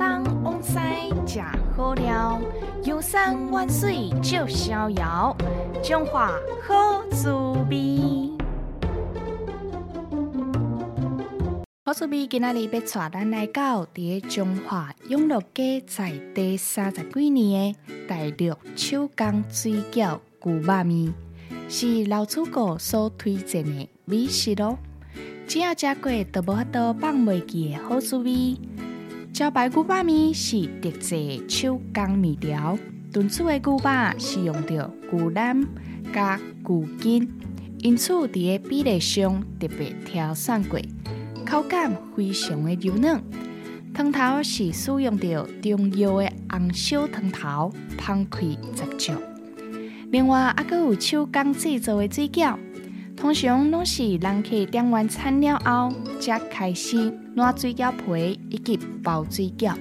东往西食好料，游山玩水就逍遥，中华好滋味。好滋味今仔日要带咱来到伫中华永乐街在地三十几年的第六手工水饺牛肉面，是老主顾所推荐的美食咯。只要食过，都无法度放袂记的好滋味。招牌牛肉面是特制手工面条，炖煮的牛肉是用着牛腩加牛筋，因此伫个比例上特别挑选过，口感非常的柔嫩。汤头是使用着中药的红烧汤头，芳开十足。另外，还佫有手工制作的水饺。通常拢是人客点完餐了后，才开始拿水饺皮以及包水饺。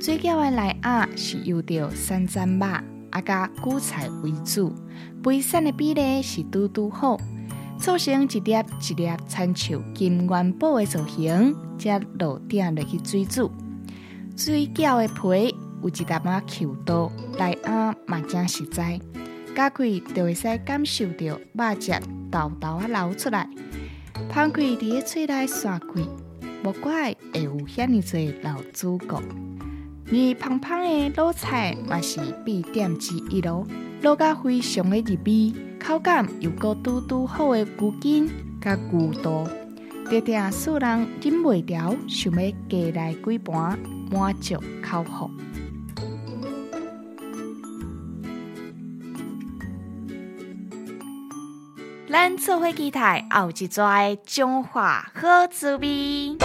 水饺的内馅是由着山楂肉啊加韭菜为主，肥瘦的比例是拄拄好，做成一粒一粒参像金元宝的造型，才落点落去水煮。水饺的皮有一淡仔 Q 多，内馅嘛真实在。加开就会使感受到肉汁豆豆啊流出来，芳开伫个嘴内散开，无怪会有遐尼多老主顾。而胖胖的卤菜嘛是必点之一咯，卤甲非常的入味，口感又够拄拄好的牛筋甲牛肚，常常使人忍袂住，想要加来几盘满足口福。咱做伙期待后一跩中华好滋味。